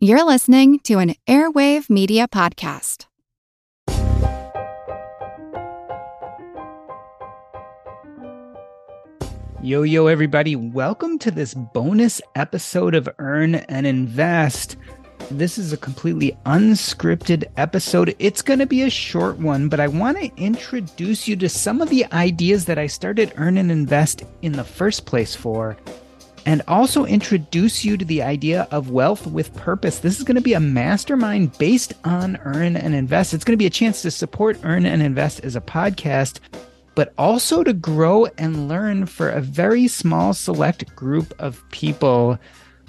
You're listening to an Airwave Media Podcast. Yo, yo, everybody. Welcome to this bonus episode of Earn and Invest. This is a completely unscripted episode. It's going to be a short one, but I want to introduce you to some of the ideas that I started Earn and Invest in the first place for and also introduce you to the idea of wealth with purpose. This is going to be a mastermind based on Earn and Invest. It's going to be a chance to support Earn and Invest as a podcast, but also to grow and learn for a very small select group of people.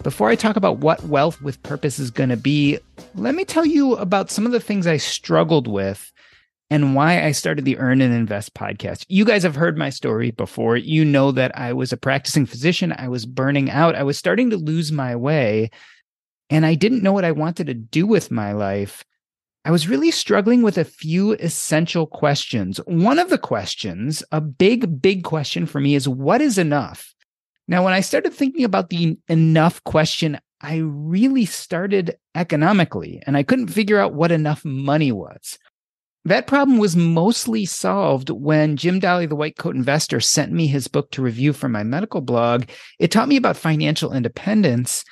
Before I talk about what wealth with purpose is going to be, let me tell you about some of the things I struggled with and why I started the Earn and Invest podcast. You guys have heard my story before. You know that I was a practicing physician. I was burning out. I was starting to lose my way. And I didn't know what I wanted to do with my life. I was really struggling with a few essential questions. One of the questions, a big, big question for me, is what is enough? Now, when I started thinking about the enough question, I really started economically and I couldn't figure out what enough money was. That problem was mostly solved when Jim Dahle, the white coat investor, sent me his book to review for my medical blog. It taught me about financial independence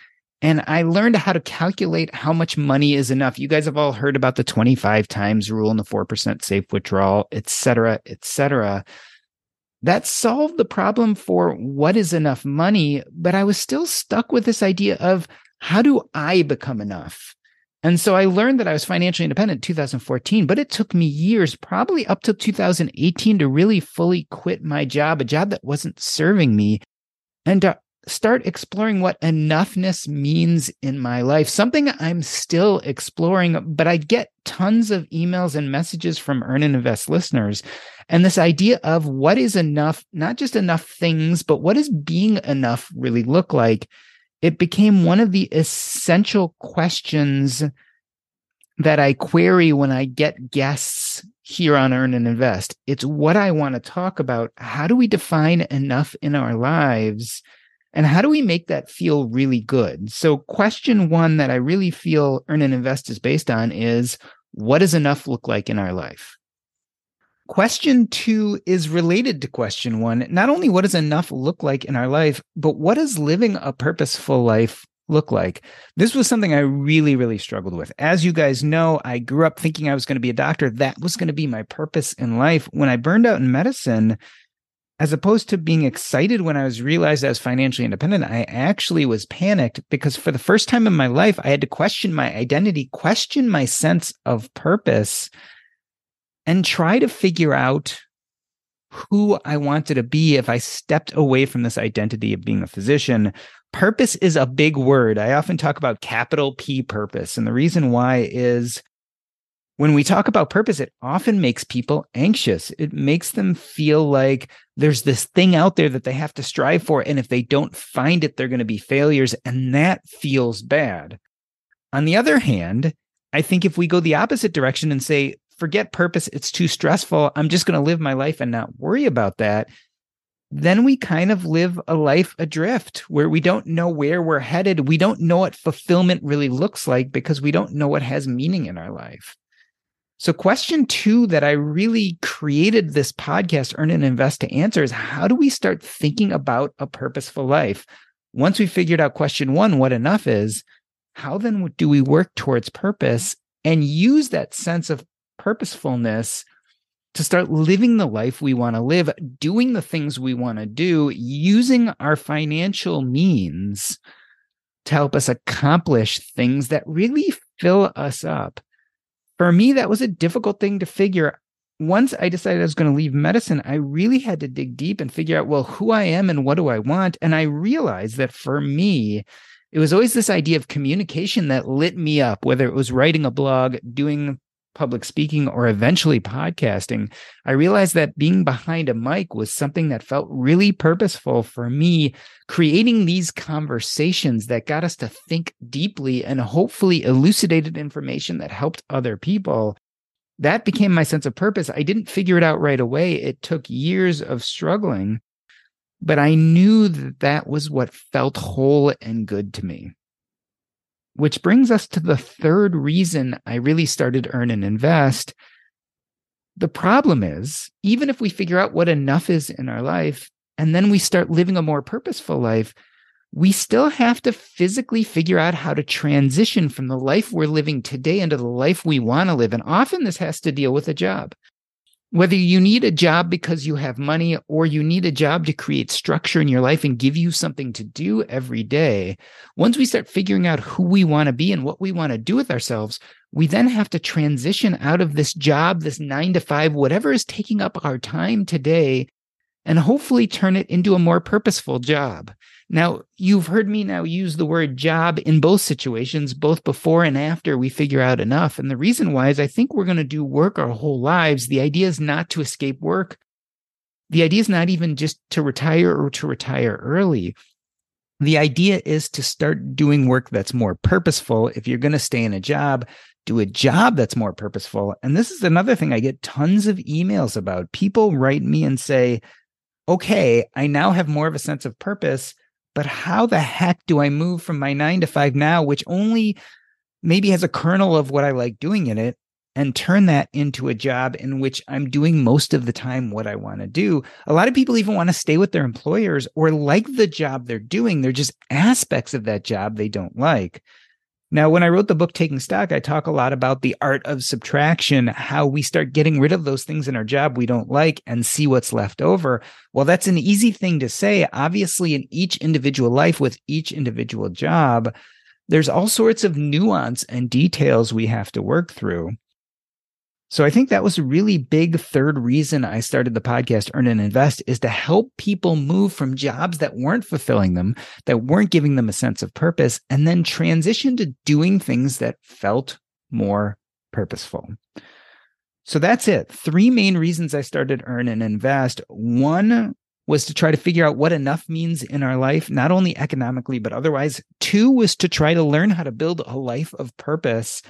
and I learned how to calculate how much money is enough. You guys have all heard about the 25 times rule and the 4% safe withdrawal, et cetera, et cetera. That solved the problem for what is enough money, but I was still stuck with this idea of how do I become enough? And so I learned that I was financially independent in 2014, but it took me years, probably up to 2018 to really fully quit my job, a job that wasn't serving me and to start exploring what enoughness means in my life, something I'm still exploring, but I get tons of emails and messages from Earn and Invest listeners. And this idea of what is enough, not just enough things, but what does being enough really look like? It became one of the essential questions that I query when I get guests here on Earn and Invest. It's what I want to talk about. How do we define enough in our lives? And how do we make that feel really good? So, question one that I really feel Earn and Invest is based on is what does enough look like in our life? Question two is related to question one. Not only what does enough look like in our life, but what does living a purposeful life look like? This was something I really, really struggled with. As you guys know, I grew up thinking I was going to be a doctor. That was going to be my purpose in life. When I burned out in medicine, as opposed to being excited when I was realized I was financially independent, I actually was panicked because for the first time in my life, I had to question my identity, question my sense of purpose and try to figure out who I wanted to be if I stepped away from this identity of being a physician. Purpose is a big word. I often talk about capital P purpose. And the reason why is when we talk about purpose, it often makes people anxious. It makes them feel like there's this thing out there that they have to strive for. And if they don't find it, they're going to be failures. And that feels bad. On the other hand, I think if we go the opposite direction and say, forget purpose, it's too stressful. I'm just going to live my life and not worry about that. Then we kind of live a life adrift where we don't know where we're headed. We don't know what fulfillment really looks like because we don't know what has meaning in our life. So, question two that I really created this podcast, Earn and Invest, to answer is how do we start thinking about a purposeful life? Once we figured out question one, what enough is, how then do we work towards purpose and use that sense of purposefulness to start living the life we want to live, doing the things we want to do, using our financial means to help us accomplish things that really fill us up. For me, that was a difficult thing to figure. Once I decided I was going to leave medicine, I really had to dig deep and figure out, well, who I am and what do I want? And I realized that for me, it was always this idea of communication that lit me up, whether it was writing a blog, doing public speaking or eventually podcasting, I realized that being behind a mic was something that felt really purposeful for me, creating these conversations that got us to think deeply and hopefully elucidated information that helped other people. That became my sense of purpose. I didn't figure it out right away. It took years of struggling, but I knew that that was what felt whole and good to me. Which brings us to the third reason I really started Earn and Invest. The problem is, even if we figure out what enough is in our life, and then we start living a more purposeful life, we still have to physically figure out how to transition from the life we're living today into the life we want to live. And often this has to deal with a job. Whether you need a job because you have money or you need a job to create structure in your life and give you something to do every day, once we start figuring out who we want to be and what we want to do with ourselves, we then have to transition out of this job, this nine to five, whatever is taking up our time today, and hopefully turn it into a more purposeful job. Now, you've heard me now use the word job in both situations, both before and after we figure out enough. And the reason why is I think we're going to do work our whole lives. The idea is not to escape work. The idea is not even just to retire or to retire early. The idea is to start doing work that's more purposeful. If you're going to stay in a job, do a job that's more purposeful. And this is another thing I get tons of emails about. People write me and say, okay, I now have more of a sense of purpose but how the heck do I move from my nine to five now, which only maybe has a kernel of what I like doing in it, and turn that into a job in which I'm doing most of the time what I want to do. A lot of people even want to stay with their employers or like the job they're doing. They're just aspects of that job they don't like. Now, when I wrote the book Taking Stock, I talk a lot about the art of subtraction, how we start getting rid of those things in our job we don't like and see what's left over. Well, that's an easy thing to say. Obviously, in each individual life with each individual job, there's all sorts of nuance and details we have to work through. So I think that was a really big third reason I started the podcast Earn and Invest is to help people move from jobs that weren't fulfilling them, that weren't giving them a sense of purpose, and then transition to doing things that felt more purposeful. So that's it. Three main reasons I started Earn and Invest. One was to try to figure out what enough means in our life, not only economically, but otherwise. Two was to try to learn how to build a life of purpose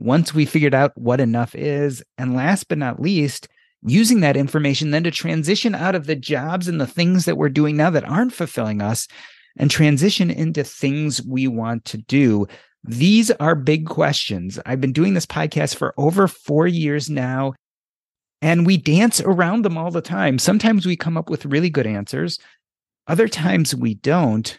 once we figured out what enough is. And last but not least, using that information then to transition out of the jobs and the things that we're doing now that aren't fulfilling us and transition into things we want to do. These are big questions. I've been doing this podcast for over four years now, and we dance around them all the time. Sometimes we come up with really good answers, other times we don't.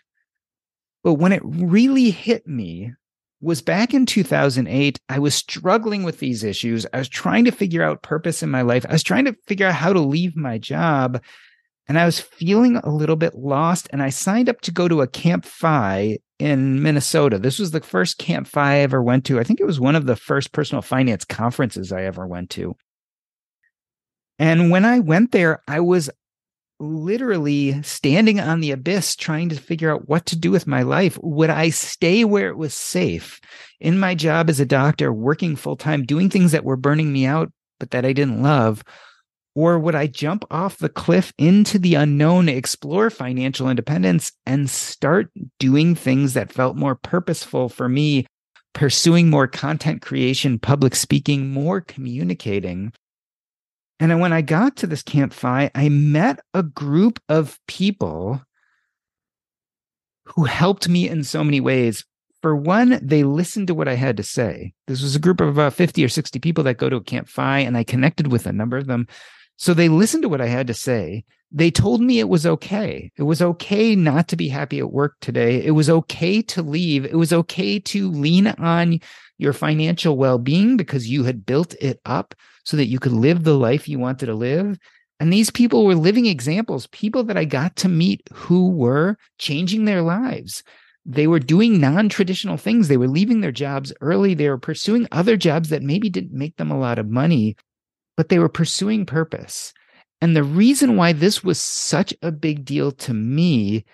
But when it really hit me was back in 2008. I was struggling with these issues. I was trying to figure out purpose in my life. I was trying to figure out how to leave my job. And I was feeling a little bit lost. And I signed up to go to a Camp FI in Minnesota. This was the first Camp FI I ever went to. I think it was one of the first personal finance conferences I ever went to. And when I went there, I was literally standing on the abyss trying to figure out what to do with my life. Would I stay where it was safe in my job as a doctor, working full time, doing things that were burning me out, but that I didn't love? Or would I jump off the cliff into the unknown, explore financial independence, and start doing things that felt more purposeful for me, pursuing more content creation, public speaking, more communicating? And when I got to this Camp FI, I met a group of people who helped me in so many ways. For one, they listened to what I had to say. This was a group of about 50 or 60 people that go to a Camp FI, and I connected with a number of them. So they listened to what I had to say. They told me it was okay. It was okay not to be happy at work today. It was okay to leave. It was okay to lean on your financial well being because you had built it up so that you could live the life you wanted to live. And these people were living examples, people that I got to meet who were changing their lives. They were doing non traditional things. They were leaving their jobs early. They were pursuing other jobs that maybe didn't make them a lot of money, but they were pursuing purpose. And the reason why this was such a big deal to me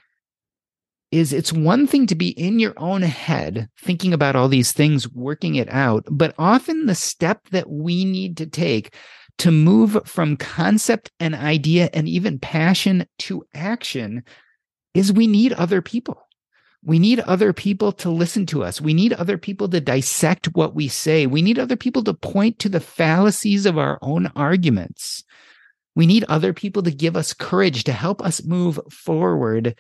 is it's one thing to be in your own head thinking about all these things working it out but often the step that we need to take to move from concept and idea and even passion to action is we need other people we need other people to listen to us. We need other people to dissect what we say. We need other people to point to the fallacies of our own arguments. We need other people to give us courage to help us move forward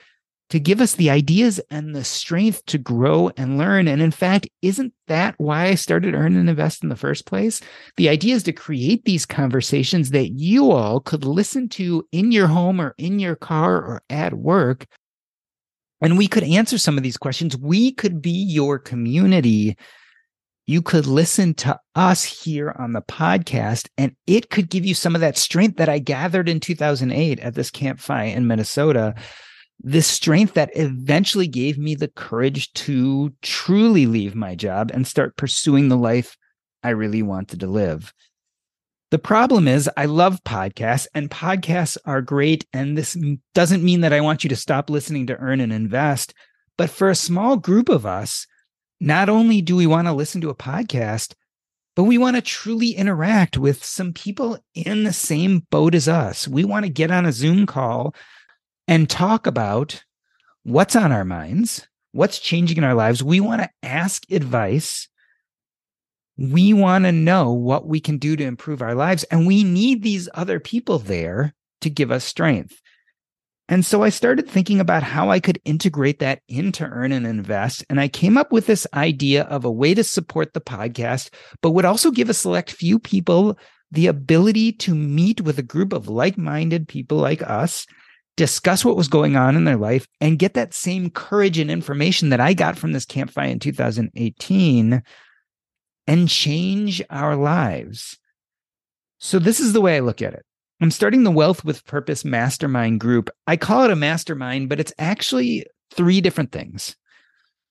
to give us the ideas and the strength to grow and learn. And in fact, isn't that why I started Earn and Invest in the first place? The idea is to create these conversations that you all could listen to in your home or in your car or at work. And we could answer some of these questions. We could be your community. You could listen to us here on the podcast, and it could give you some of that strength that I gathered in 2008 at this Camp FI in Minnesota this strength that eventually gave me the courage to truly leave my job and start pursuing the life I really wanted to live. The problem is, I love podcasts and podcasts are great. And this doesn't mean that I want you to stop listening to earn and invest. But for a small group of us, not only do we want to listen to a podcast, but we want to truly interact with some people in the same boat as us. We want to get on a Zoom call and talk about what's on our minds, what's changing in our lives. We want to ask advice. We want to know what we can do to improve our lives. And we need these other people there to give us strength. And so I started thinking about how I could integrate that into Earn and Invest. And I came up with this idea of a way to support the podcast, but would also give a select few people the ability to meet with a group of like minded people like us discuss what was going on in their life, and get that same courage and information that I got from this Camp FI in 2018 and change our lives. So, this is the way I look at it. I'm starting the Wealth with Purpose Mastermind group. I call it a mastermind, but it's actually three different things.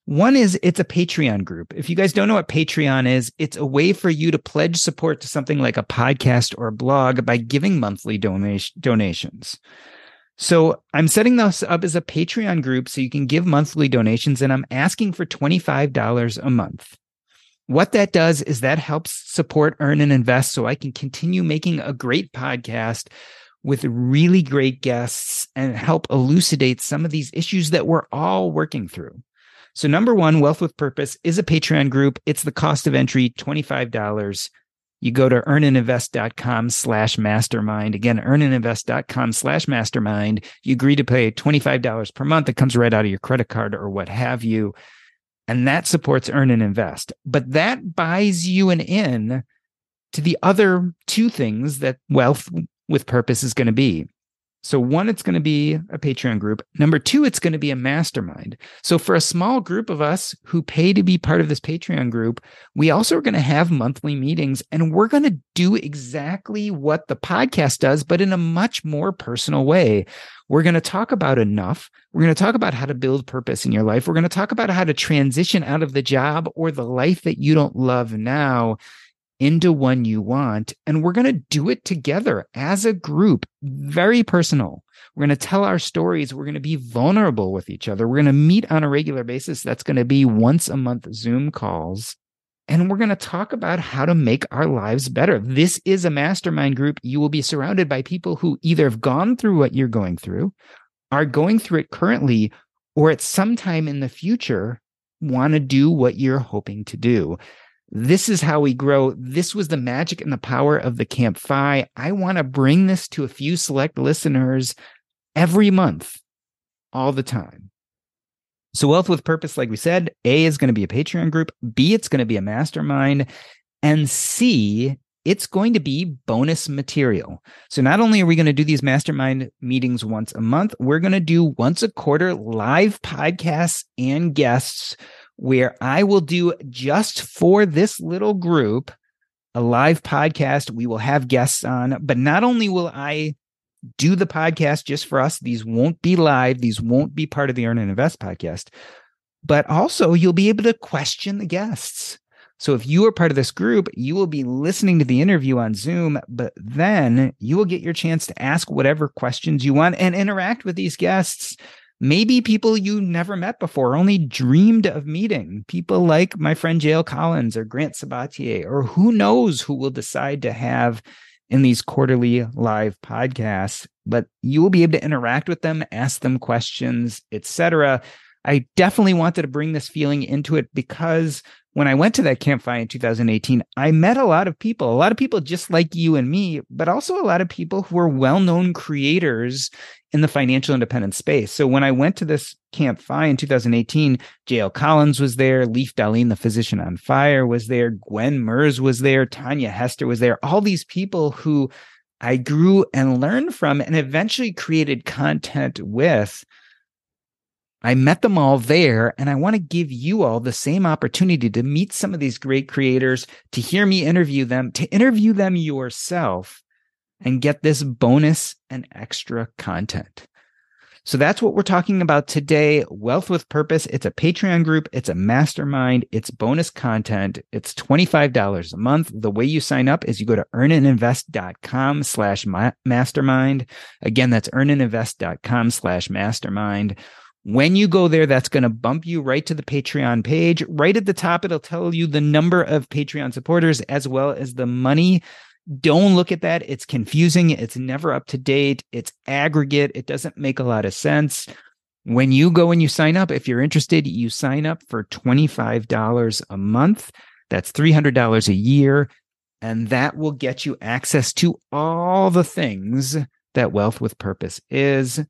One is it's a Patreon group. If you guys don't know what Patreon is, it's a way for you to pledge support to something like a podcast or a blog by giving monthly donation, donations. So I'm setting this up as a Patreon group so you can give monthly donations, and I'm asking for $25 a month. What that does is that helps support Earn and Invest so I can continue making a great podcast with really great guests and help elucidate some of these issues that we're all working through. So, number one, Wealth with Purpose is a Patreon group. It's the cost of entry, $25 you go to earnandinvest.com slash mastermind. Again, earnandinvest.com slash mastermind. You agree to pay $25 per month. It comes right out of your credit card or what have you. And that supports Earn and Invest. But that buys you an in to the other two things that wealth with purpose is going to be. So, one, it's going to be a Patreon group. Number two, it's going to be a mastermind. So, for a small group of us who pay to be part of this Patreon group, we also are going to have monthly meetings and we're going to do exactly what the podcast does, but in a much more personal way. We're going to talk about enough. We're going to talk about how to build purpose in your life. We're going to talk about how to transition out of the job or the life that you don't love now into one you want. And we're going to do it together as a group, very personal. We're going to tell our stories. We're going to be vulnerable with each other. We're going to meet on a regular basis. That's going to be once a month Zoom calls. And we're going to talk about how to make our lives better. This is a mastermind group. You will be surrounded by people who either have gone through what you're going through, are going through it currently, or at some time in the future want to do what you're hoping to do. This is how we grow. This was the magic and the power of the Camp FI. I want to bring this to a few select listeners every month, all the time. So, Wealth with Purpose, like we said, A is going to be a Patreon group, B, it's going to be a mastermind, and C, it's going to be bonus material. So, not only are we going to do these mastermind meetings once a month, we're going to do once a quarter live podcasts and guests where I will do just for this little group a live podcast. We will have guests on, but not only will I do the podcast just for us, these won't be live, these won't be part of the Earn and Invest podcast, but also you'll be able to question the guests. So if you are part of this group, you will be listening to the interview on Zoom, but then you will get your chance to ask whatever questions you want and interact with these guests maybe people you never met before, only dreamed of meeting. People like my friend JL Collins or Grant Sabatier, or who knows who will decide to have in these quarterly live podcasts. But you will be able to interact with them, ask them questions, etc. I definitely wanted to bring this feeling into it because when I went to that Camp FI in 2018, I met a lot of people, a lot of people just like you and me, but also a lot of people who are well known creators in the financial independence space. So when I went to this Camp FI in 2018, JL Collins was there, Leif Dahleen, the physician on fire, was there, Gwen Merz was there, Tanya Hester was there, all these people who I grew and learned from and eventually created content with I met them all there, and I want to give you all the same opportunity to meet some of these great creators, to hear me interview them, to interview them yourself, and get this bonus and extra content. So that's what we're talking about today. Wealth with Purpose. It's a Patreon group. It's a mastermind. It's bonus content. It's $25 a month. The way you sign up is you go to earnandinvest.com slash mastermind. Again, that's earnandinvest.com slash mastermind. When you go there, that's going to bump you right to the Patreon page. Right at the top, it'll tell you the number of Patreon supporters as well as the money. Don't look at that. It's confusing. It's never up to date. It's aggregate. It doesn't make a lot of sense. When you go and you sign up, if you're interested, you sign up for $25 a month. That's $300 a year. And that will get you access to all the things that Wealth with Purpose is.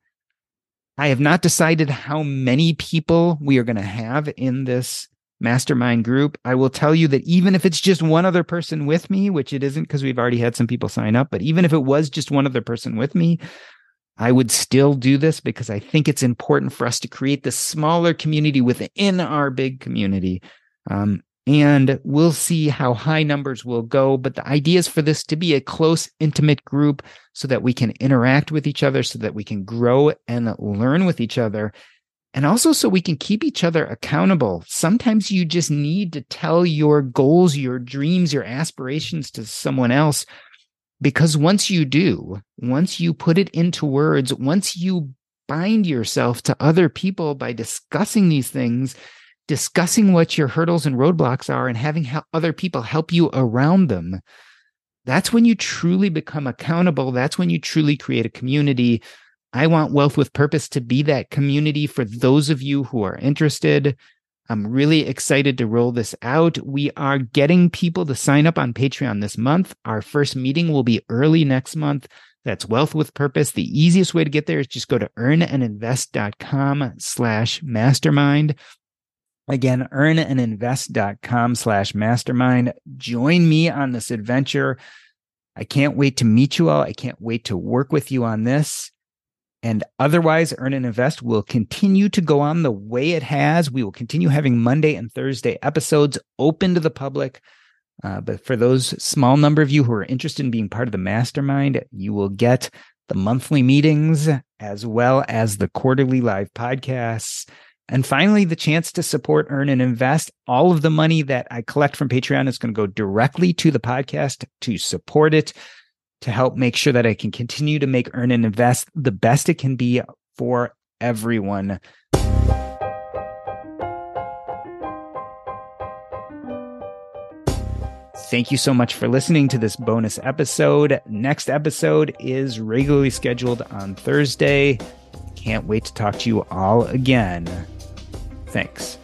I have not decided how many people we are going to have in this mastermind group. I will tell you that even if it's just one other person with me, which it isn't because we've already had some people sign up, but even if it was just one other person with me, I would still do this because I think it's important for us to create this smaller community within our big community. Um, and we'll see how high numbers will go. But the idea is for this to be a close, intimate group so that we can interact with each other, so that we can grow and learn with each other. And also so we can keep each other accountable. Sometimes you just need to tell your goals, your dreams, your aspirations to someone else. Because once you do, once you put it into words, once you bind yourself to other people by discussing these things, discussing what your hurdles and roadblocks are and having other people help you around them. That's when you truly become accountable. That's when you truly create a community. I want Wealth with Purpose to be that community for those of you who are interested. I'm really excited to roll this out. We are getting people to sign up on Patreon this month. Our first meeting will be early next month. That's Wealth with Purpose. The easiest way to get there is just go to earnandinvest.com slash mastermind. Again, earnandinvest.com slash mastermind. Join me on this adventure. I can't wait to meet you all. I can't wait to work with you on this. And otherwise, Earn and Invest will continue to go on the way it has. We will continue having Monday and Thursday episodes open to the public. Uh, but for those small number of you who are interested in being part of the mastermind, you will get the monthly meetings as well as the quarterly live podcasts. And finally, the chance to support, earn, and invest. All of the money that I collect from Patreon is going to go directly to the podcast to support it, to help make sure that I can continue to make, earn, and invest the best it can be for everyone. Thank you so much for listening to this bonus episode. Next episode is regularly scheduled on Thursday. Can't wait to talk to you all again. Thanks.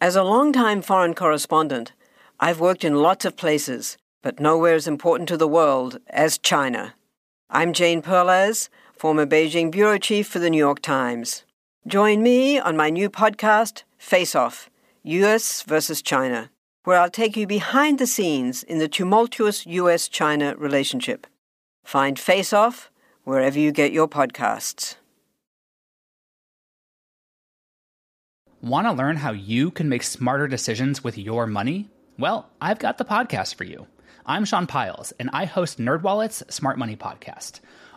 As a long-time foreign correspondent, I've worked in lots of places, but nowhere as important to the world as China. I'm Jane Perlez, former Beijing bureau chief for the New York Times. Join me on my new podcast, Face Off US versus China, where I'll take you behind the scenes in the tumultuous US China relationship. Find Face Off wherever you get your podcasts. Want to learn how you can make smarter decisions with your money? Well, I've got the podcast for you. I'm Sean Pyles, and I host NerdWallet's Smart Money Podcast